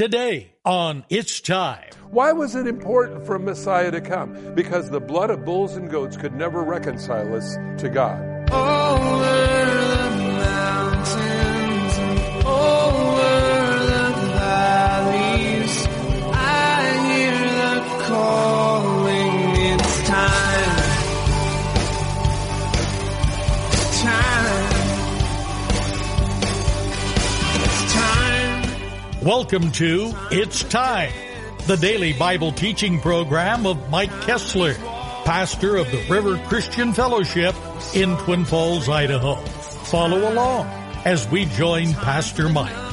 Today on It's Time. Why was it important for Messiah to come? Because the blood of bulls and goats could never reconcile us to God. Welcome to It's Time, the daily Bible teaching program of Mike Kestler, pastor of the River Christian Fellowship in Twin Falls, Idaho. Follow along as we join Pastor Mike.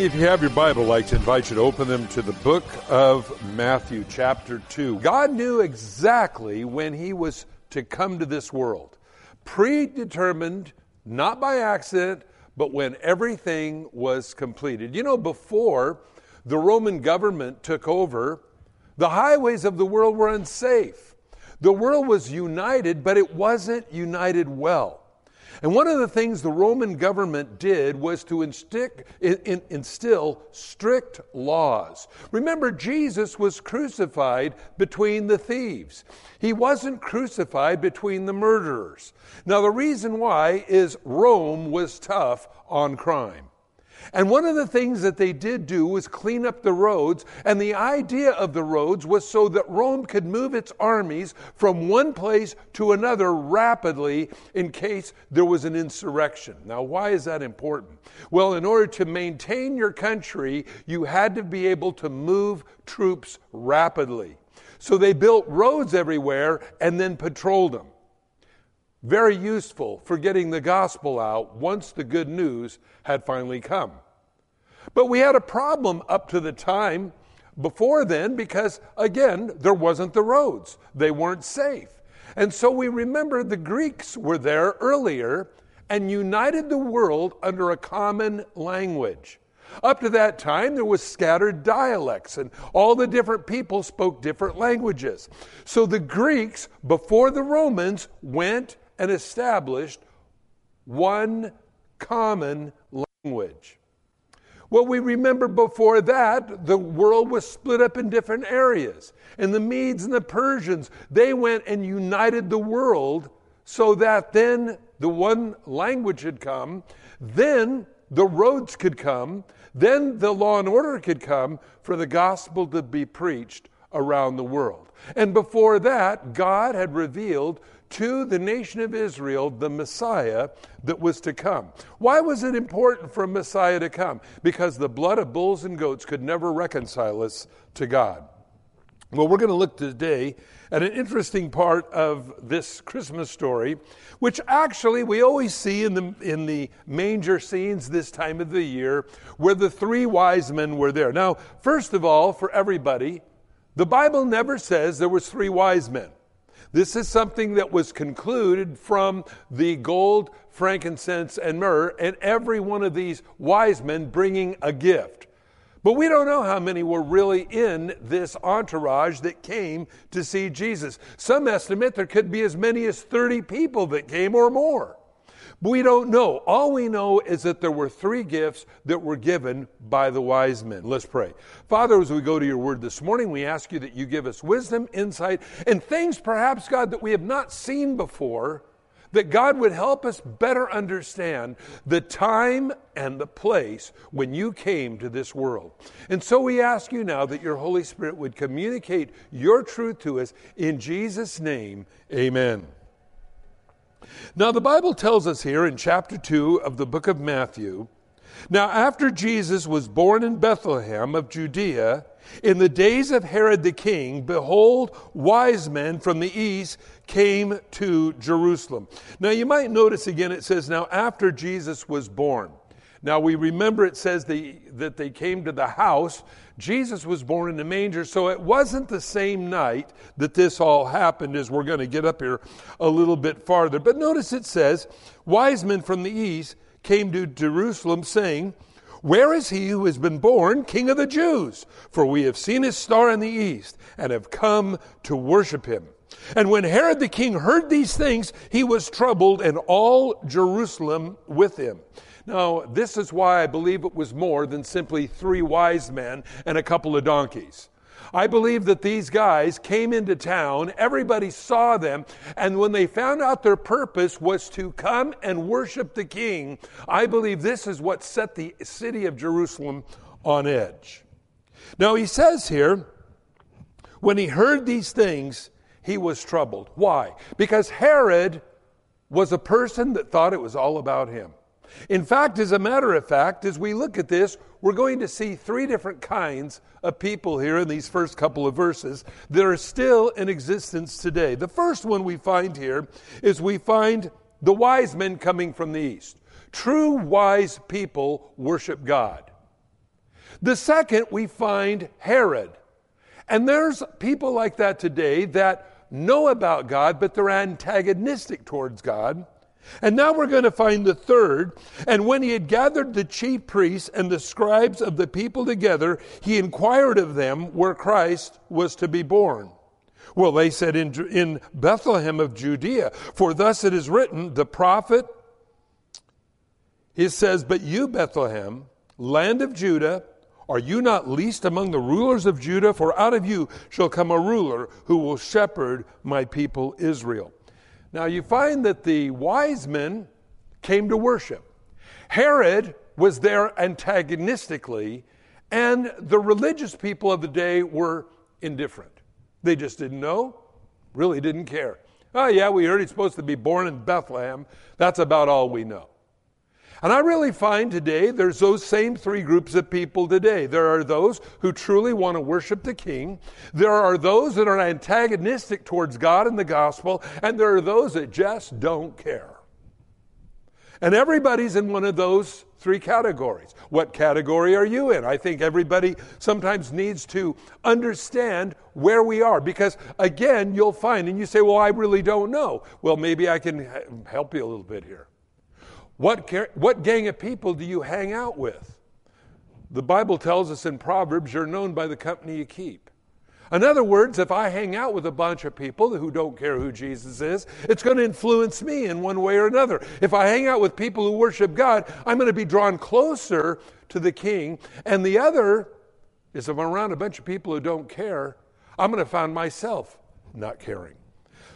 Morning, if you have your Bible, I'd like to invite you to open them to the book of Matthew, chapter 2. God knew exactly when He was to come to this world, predetermined, not by accident, but when everything was completed. You know, before the Roman government took over, the highways of the world were unsafe. The world was united, but it wasn't united well. And one of the things the Roman government did was to instick, in, in- instill strict laws. Remember, Jesus was crucified between the thieves. He wasn't crucified between the murderers. Now, the reason why is Rome was tough on crime. And one of the things that they did do was clean up the roads. And the idea of the roads was so that Rome could move its armies from one place to another rapidly in case there was an insurrection. Now, why is that important? Well, in order to maintain your country, you had to be able to move troops rapidly. So they built roads everywhere and then patrolled them very useful for getting the gospel out once the good news had finally come. But we had a problem up to the time before then because, again, there wasn't the roads, they weren't safe. And so we remember the Greeks were there earlier and united the world under a common language. Up to that time, there was scattered dialects, and all the different people spoke different languages. So the Greeks, before the Romans, went and established one common language. Well, we remember before that, the world was split up in different areas. And the Medes and the Persians, they went and united the world so that then the one language had come, then the roads could come, then the law and order could come for the gospel to be preached around the world. And before that, God had revealed to the nation of Israel the Messiah that was to come. Why was it important for a Messiah to come? Because the blood of bulls and goats could never reconcile us to God. Well, we're going to look today at an interesting part of this Christmas story, which actually we always see in the, in the manger scenes this time of the year, where the three wise men were there. Now, first of all, for everybody, the Bible never says there was three wise men. This is something that was concluded from the gold, frankincense, and myrrh, and every one of these wise men bringing a gift. But we don't know how many were really in this entourage that came to see Jesus. Some estimate there could be as many as 30 people that came or more. But we don't know. All we know is that there were three gifts that were given by the wise men. Let's pray. Father, as we go to your word this morning, we ask you that you give us wisdom, insight, and things perhaps, God, that we have not seen before, that God would help us better understand the time and the place when you came to this world. And so we ask you now that your Holy Spirit would communicate your truth to us. In Jesus' name, amen. Now, the Bible tells us here in chapter 2 of the book of Matthew now, after Jesus was born in Bethlehem of Judea, in the days of Herod the king, behold, wise men from the east came to Jerusalem. Now, you might notice again, it says, now after Jesus was born. Now, we remember it says they, that they came to the house Jesus was born in the manger, so it wasn't the same night that this all happened as we're going to get up here a little bit farther. But notice it says, Wise men from the east came to Jerusalem saying, Where is he who has been born King of the Jews? For we have seen his star in the east and have come to worship him. And when Herod the king heard these things, he was troubled, and all Jerusalem with him. Now, this is why I believe it was more than simply three wise men and a couple of donkeys. I believe that these guys came into town, everybody saw them, and when they found out their purpose was to come and worship the king, I believe this is what set the city of Jerusalem on edge. Now, he says here, when he heard these things, he was troubled. Why? Because Herod was a person that thought it was all about him. In fact, as a matter of fact, as we look at this, we're going to see three different kinds of people here in these first couple of verses that are still in existence today. The first one we find here is we find the wise men coming from the east. True wise people worship God. The second, we find Herod. And there's people like that today that know about God, but they're antagonistic towards God. And now we're going to find the third. And when he had gathered the chief priests and the scribes of the people together, he inquired of them where Christ was to be born. Well, they said in, in Bethlehem of Judea, for thus it is written, the prophet, he says, But you, Bethlehem, land of Judah, are you not least among the rulers of Judah? For out of you shall come a ruler who will shepherd my people Israel. Now you find that the wise men came to worship. Herod was there antagonistically, and the religious people of the day were indifferent. They just didn't know, really didn't care. Oh, yeah, we heard he's supposed to be born in Bethlehem. That's about all we know. And I really find today there's those same three groups of people today. There are those who truly want to worship the King. There are those that are antagonistic towards God and the gospel. And there are those that just don't care. And everybody's in one of those three categories. What category are you in? I think everybody sometimes needs to understand where we are because, again, you'll find, and you say, Well, I really don't know. Well, maybe I can help you a little bit here. What, what gang of people do you hang out with? The Bible tells us in Proverbs, you're known by the company you keep. In other words, if I hang out with a bunch of people who don't care who Jesus is, it's going to influence me in one way or another. If I hang out with people who worship God, I'm going to be drawn closer to the King. And the other is if I'm around a bunch of people who don't care, I'm going to find myself not caring.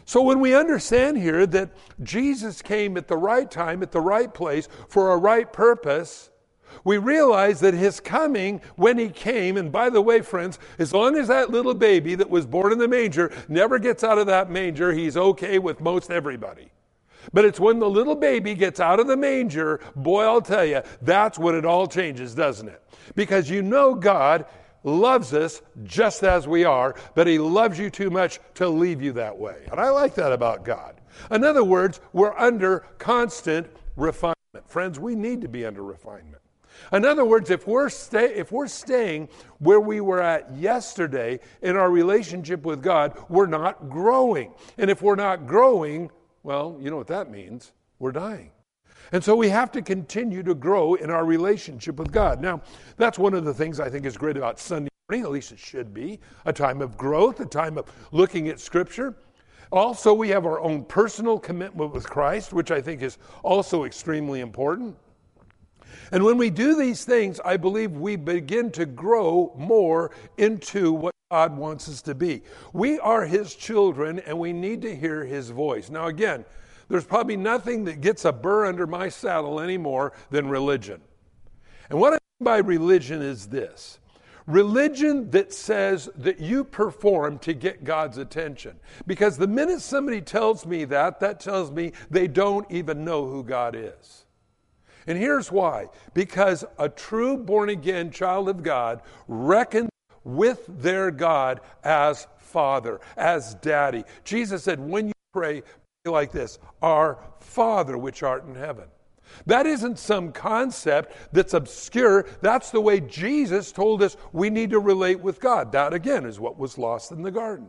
So when we understand here that Jesus came at the right time, at the right place, for a right purpose, we realize that his coming, when he came, and by the way, friends, as long as that little baby that was born in the manger never gets out of that manger, he's okay with most everybody. But it's when the little baby gets out of the manger, boy, I'll tell you, that's when it all changes, doesn't it? Because you know God loves us just as we are, but He loves you too much to leave you that way. And I like that about God. In other words, we're under constant refinement. Friends, we need to be under refinement. In other words, if we're, stay, if we're staying where we were at yesterday in our relationship with God, we're not growing. And if we're not growing, well, you know what that means? We're dying. And so we have to continue to grow in our relationship with God. Now, that's one of the things I think is great about Sunday morning, at least it should be a time of growth, a time of looking at Scripture. Also, we have our own personal commitment with Christ, which I think is also extremely important. And when we do these things, I believe we begin to grow more into what God wants us to be. We are His children, and we need to hear His voice. Now, again, there's probably nothing that gets a burr under my saddle anymore than religion. And what I mean by religion is this religion that says that you perform to get God's attention. Because the minute somebody tells me that, that tells me they don't even know who God is. And here's why because a true born again child of God reckons with their God as Father, as Daddy. Jesus said, when you pray, like this Our Father which art in heaven. That isn't some concept that's obscure. That's the way Jesus told us we need to relate with God. That, again, is what was lost in the garden.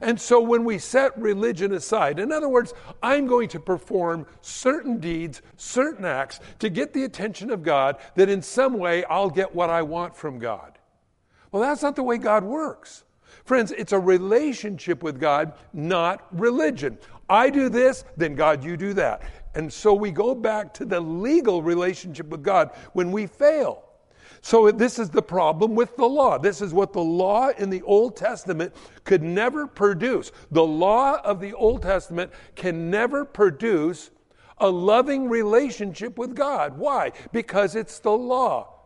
And so when we set religion aside, in other words, I'm going to perform certain deeds, certain acts to get the attention of God, that in some way I'll get what I want from God. Well, that's not the way God works. Friends, it's a relationship with God, not religion. I do this, then God, you do that. And so we go back to the legal relationship with God when we fail. So, this is the problem with the law. This is what the law in the Old Testament could never produce. The law of the Old Testament can never produce a loving relationship with God. Why? Because it's the law.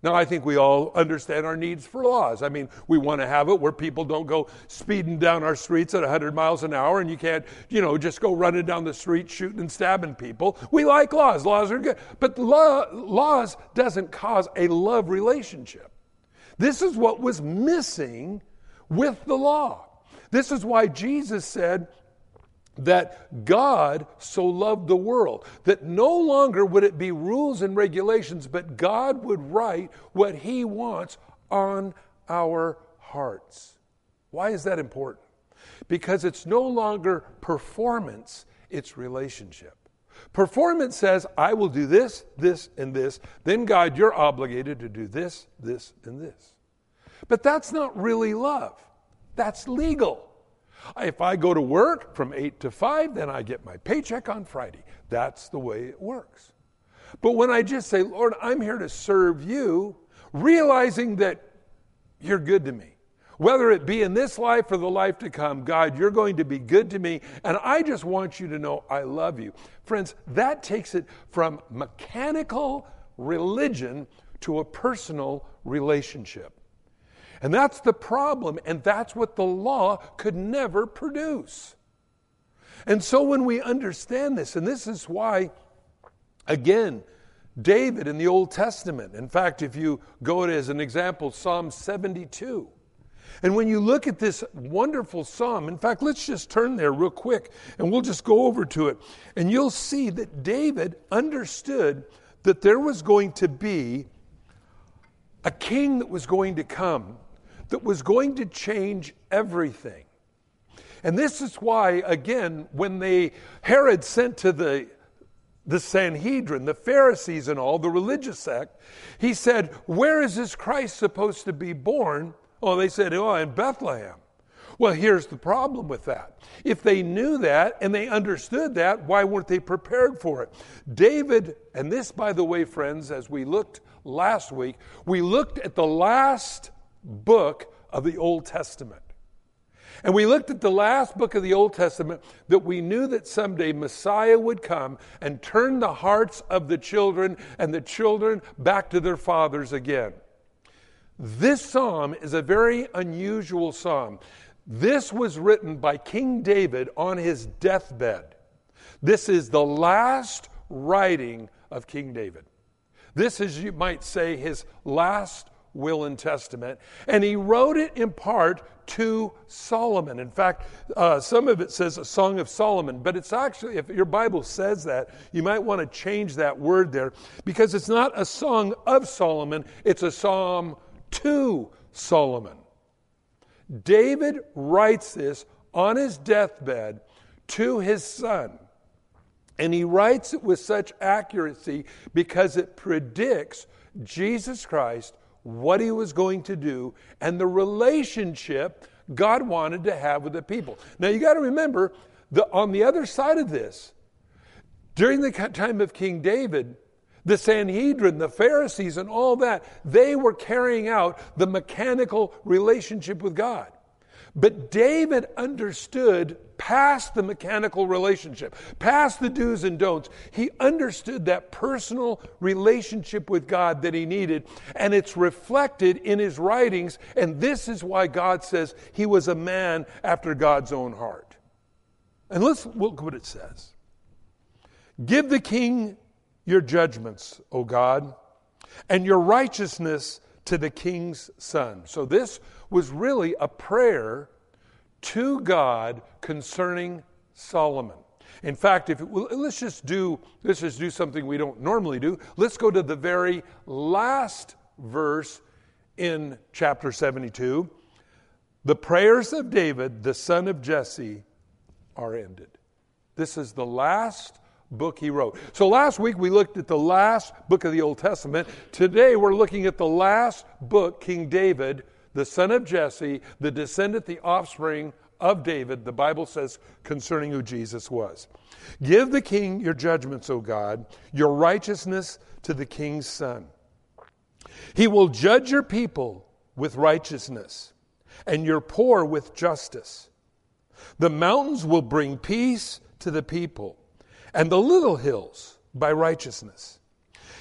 Now, I think we all understand our needs for laws. I mean, we want to have it where people don't go speeding down our streets at 100 miles an hour and you can't, you know, just go running down the street shooting and stabbing people. We like laws. Laws are good. But law, laws doesn't cause a love relationship. This is what was missing with the law. This is why Jesus said, that God so loved the world that no longer would it be rules and regulations, but God would write what He wants on our hearts. Why is that important? Because it's no longer performance, it's relationship. Performance says, I will do this, this, and this. Then, God, you're obligated to do this, this, and this. But that's not really love, that's legal. If I go to work from 8 to 5, then I get my paycheck on Friday. That's the way it works. But when I just say, Lord, I'm here to serve you, realizing that you're good to me, whether it be in this life or the life to come, God, you're going to be good to me, and I just want you to know I love you. Friends, that takes it from mechanical religion to a personal relationship. And that's the problem, and that's what the law could never produce. And so when we understand this, and this is why, again, David in the Old Testament, in fact, if you go to, as an example, Psalm 72, and when you look at this wonderful psalm, in fact, let's just turn there real quick and we'll just go over to it. And you'll see that David understood that there was going to be a king that was going to come that was going to change everything. And this is why, again, when they Herod sent to the the Sanhedrin, the Pharisees, and all the religious sect, he said, "Where is this Christ supposed to be born?" Oh, they said, "Oh, in Bethlehem." Well, here's the problem with that. If they knew that and they understood that, why weren't they prepared for it? David, and this, by the way, friends, as we looked last week, we looked at the last book of the Old Testament. And we looked at the last book of the Old Testament that we knew that someday Messiah would come and turn the hearts of the children and the children back to their fathers again. This psalm is a very unusual psalm. This was written by King David on his deathbed. This is the last writing of King David. This is, you might say, his last will and testament. And he wrote it in part to Solomon. In fact, uh, some of it says a song of Solomon, but it's actually, if your Bible says that, you might want to change that word there because it's not a song of Solomon, it's a psalm to Solomon. David writes this on his deathbed to his son. And he writes it with such accuracy because it predicts Jesus Christ what he was going to do, and the relationship God wanted to have with the people. Now you got to remember, the, on the other side of this, during the time of King David, the Sanhedrin, the Pharisees, and all that, they were carrying out the mechanical relationship with God. But David understood past the mechanical relationship, past the do's and don'ts. He understood that personal relationship with God that he needed, and it's reflected in his writings. And this is why God says he was a man after God's own heart. And let's look what it says Give the king your judgments, O God, and your righteousness to the king's son. So this was really a prayer to God concerning Solomon. In fact, if it, let's just do let's just do something we don't normally do. Let's go to the very last verse in chapter 72. The prayers of David, the son of Jesse, are ended. This is the last book he wrote. So last week we looked at the last book of the Old Testament. Today we're looking at the last book King David, the son of Jesse, the descendant, the offspring of David, the Bible says concerning who Jesus was. Give the king your judgments, O God, your righteousness to the king's son. He will judge your people with righteousness and your poor with justice. The mountains will bring peace to the people, and the little hills by righteousness.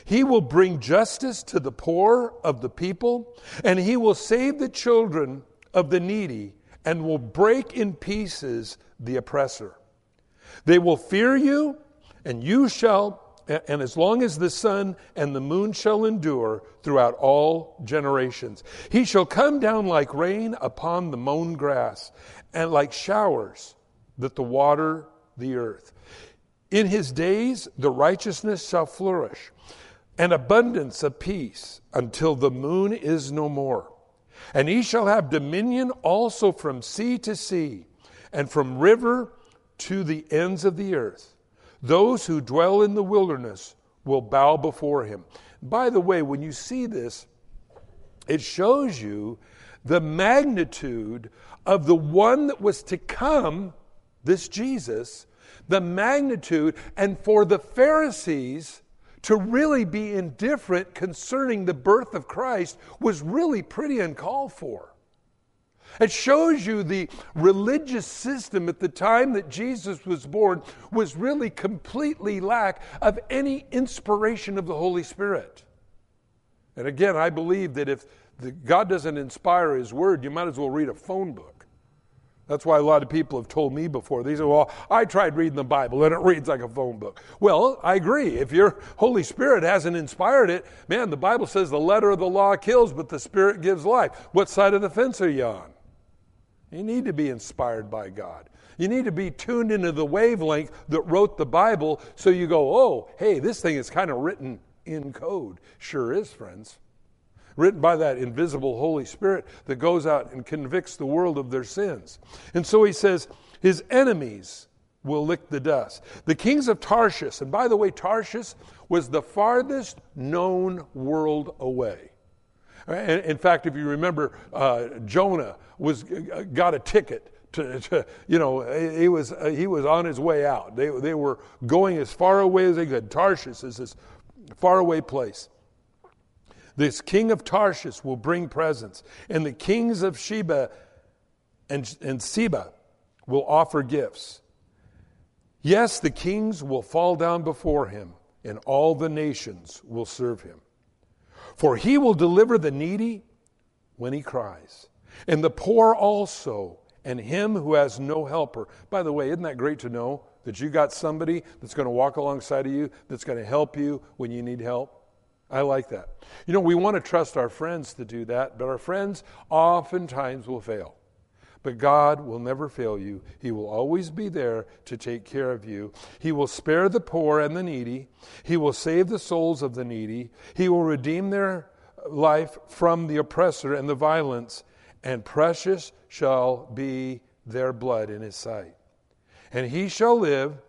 He will bring justice to the poor of the people, and he will save the children of the needy and will break in pieces the oppressor. They will fear you, and you shall, and as long as the sun and the moon shall endure throughout all generations, he shall come down like rain upon the mown grass, and like showers that the water the earth. In his days the righteousness shall flourish, and abundance of peace until the moon is no more. And he shall have dominion also from sea to sea, and from river to the ends of the earth. Those who dwell in the wilderness will bow before him. By the way, when you see this, it shows you the magnitude of the one that was to come, this Jesus, the magnitude, and for the Pharisees, to really be indifferent concerning the birth of Christ was really pretty uncalled for. It shows you the religious system at the time that Jesus was born was really completely lack of any inspiration of the Holy Spirit. And again, I believe that if the, God doesn't inspire His Word, you might as well read a phone book. That's why a lot of people have told me before. They say, Well, I tried reading the Bible and it reads like a phone book. Well, I agree. If your Holy Spirit hasn't inspired it, man, the Bible says the letter of the law kills, but the Spirit gives life. What side of the fence are you on? You need to be inspired by God. You need to be tuned into the wavelength that wrote the Bible so you go, Oh, hey, this thing is kind of written in code. Sure is, friends written by that invisible Holy Spirit that goes out and convicts the world of their sins. And so he says, his enemies will lick the dust. The kings of Tarshish, and by the way, Tarshish was the farthest known world away. In fact, if you remember, uh, Jonah was got a ticket to, to, you know, he was he was on his way out. They they were going as far away as they could. Tarshish is this faraway place. This king of Tarshish will bring presents, and the kings of Sheba and, and Seba will offer gifts. Yes, the kings will fall down before him, and all the nations will serve him. For he will deliver the needy when he cries, and the poor also, and him who has no helper. By the way, isn't that great to know that you got somebody that's going to walk alongside of you, that's going to help you when you need help? I like that. You know, we want to trust our friends to do that, but our friends oftentimes will fail. But God will never fail you. He will always be there to take care of you. He will spare the poor and the needy. He will save the souls of the needy. He will redeem their life from the oppressor and the violence, and precious shall be their blood in his sight. And he shall live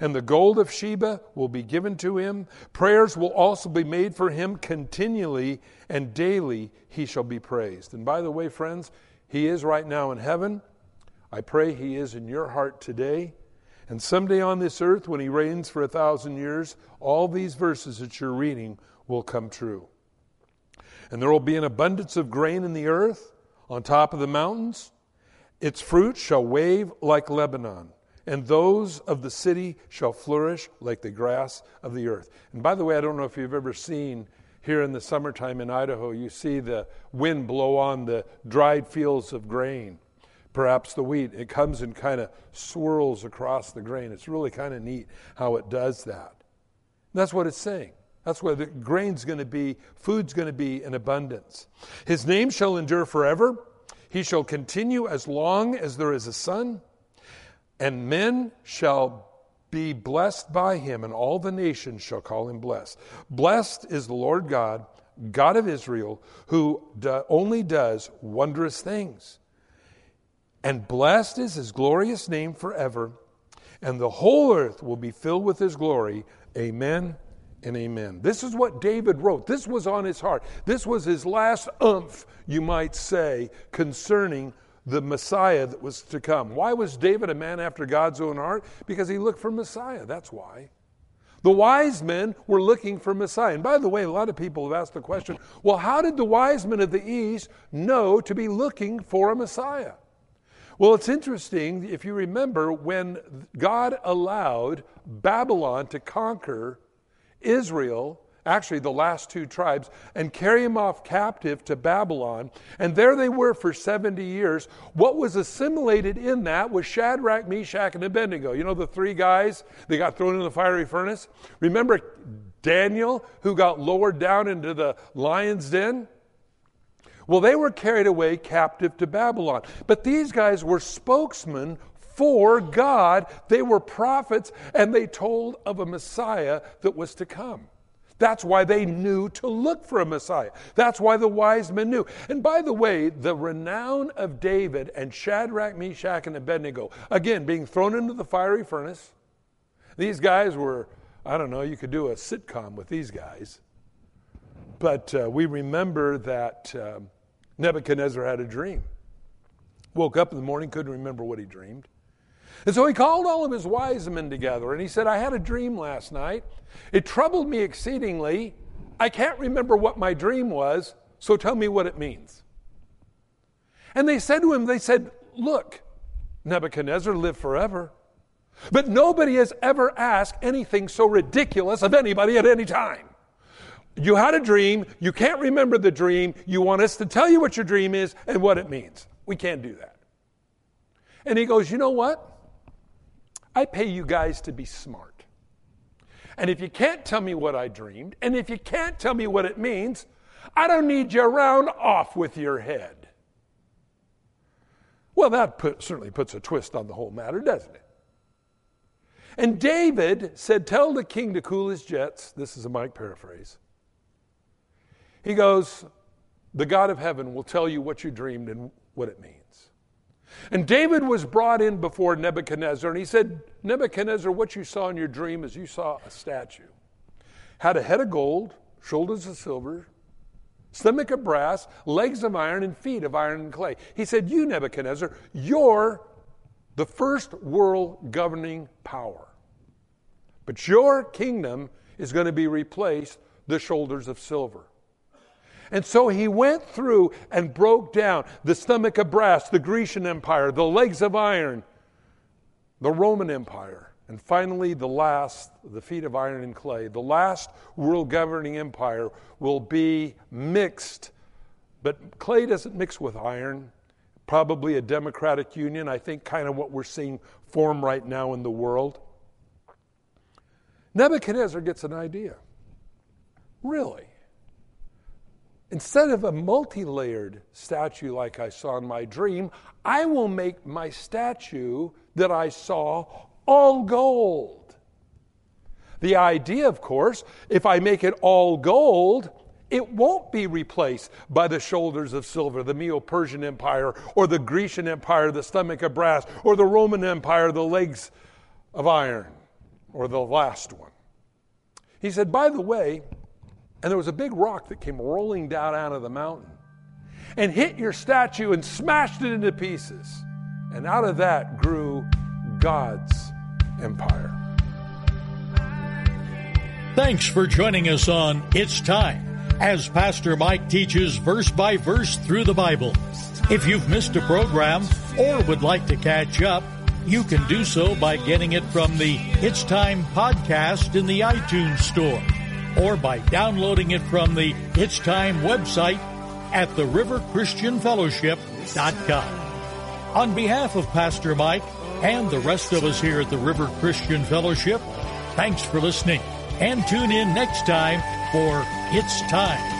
and the gold of Sheba will be given to him. Prayers will also be made for him continually, and daily he shall be praised. And by the way, friends, he is right now in heaven. I pray he is in your heart today. And someday on this earth, when he reigns for a thousand years, all these verses that you're reading will come true. And there will be an abundance of grain in the earth on top of the mountains. Its fruit shall wave like Lebanon and those of the city shall flourish like the grass of the earth. And by the way, I don't know if you've ever seen here in the summertime in Idaho, you see the wind blow on the dried fields of grain, perhaps the wheat. It comes and kind of swirls across the grain. It's really kind of neat how it does that. And that's what it's saying. That's where the grain's going to be, food's going to be in abundance. His name shall endure forever. He shall continue as long as there is a sun and men shall be blessed by him, and all the nations shall call him blessed. Blessed is the Lord God, God of Israel, who do, only does wondrous things. And blessed is his glorious name forever, and the whole earth will be filled with his glory. Amen and amen. This is what David wrote. This was on his heart. This was his last umph, you might say, concerning the Messiah that was to come. Why was David a man after God's own heart? Because he looked for Messiah. That's why. The wise men were looking for Messiah. And by the way, a lot of people have asked the question well, how did the wise men of the East know to be looking for a Messiah? Well, it's interesting if you remember when God allowed Babylon to conquer Israel actually the last two tribes, and carry them off captive to Babylon. And there they were for 70 years. What was assimilated in that was Shadrach, Meshach, and Abednego. You know the three guys they got thrown in the fiery furnace? Remember Daniel, who got lowered down into the lion's den? Well, they were carried away captive to Babylon. But these guys were spokesmen for God. They were prophets, and they told of a Messiah that was to come. That's why they knew to look for a Messiah. That's why the wise men knew. And by the way, the renown of David and Shadrach, Meshach, and Abednego, again, being thrown into the fiery furnace, these guys were, I don't know, you could do a sitcom with these guys. But uh, we remember that uh, Nebuchadnezzar had a dream. Woke up in the morning, couldn't remember what he dreamed. And so he called all of his wise men together and he said, I had a dream last night. It troubled me exceedingly. I can't remember what my dream was, so tell me what it means. And they said to him, They said, Look, Nebuchadnezzar, live forever. But nobody has ever asked anything so ridiculous of anybody at any time. You had a dream, you can't remember the dream, you want us to tell you what your dream is and what it means. We can't do that. And he goes, You know what? I pay you guys to be smart. And if you can't tell me what I dreamed, and if you can't tell me what it means, I don't need you around off with your head. Well, that put, certainly puts a twist on the whole matter, doesn't it? And David said, Tell the king to cool his jets. This is a Mike paraphrase. He goes, The God of heaven will tell you what you dreamed and what it means. And David was brought in before Nebuchadnezzar, and he said, Nebuchadnezzar, what you saw in your dream is you saw a statue. Had a head of gold, shoulders of silver, stomach of brass, legs of iron, and feet of iron and clay. He said, You, Nebuchadnezzar, you're the first world governing power. But your kingdom is going to be replaced the shoulders of silver. And so he went through and broke down the stomach of brass, the Grecian Empire, the legs of iron, the Roman Empire, and finally the last, the feet of iron and clay. The last world governing empire will be mixed, but clay doesn't mix with iron. Probably a democratic union, I think, kind of what we're seeing form right now in the world. Nebuchadnezzar gets an idea. Really? Instead of a multi layered statue like I saw in my dream, I will make my statue that I saw all gold. The idea, of course, if I make it all gold, it won't be replaced by the shoulders of silver, the Medo Persian Empire, or the Grecian Empire, the stomach of brass, or the Roman Empire, the legs of iron, or the last one. He said, by the way, and there was a big rock that came rolling down out of the mountain and hit your statue and smashed it into pieces. And out of that grew God's empire. Thanks for joining us on It's Time as Pastor Mike teaches verse by verse through the Bible. If you've missed a program or would like to catch up, you can do so by getting it from the It's Time podcast in the iTunes Store or by downloading it from the It's Time website at theriverchristianfellowship.com. On behalf of Pastor Mike and the rest of us here at the River Christian Fellowship, thanks for listening and tune in next time for It's Time.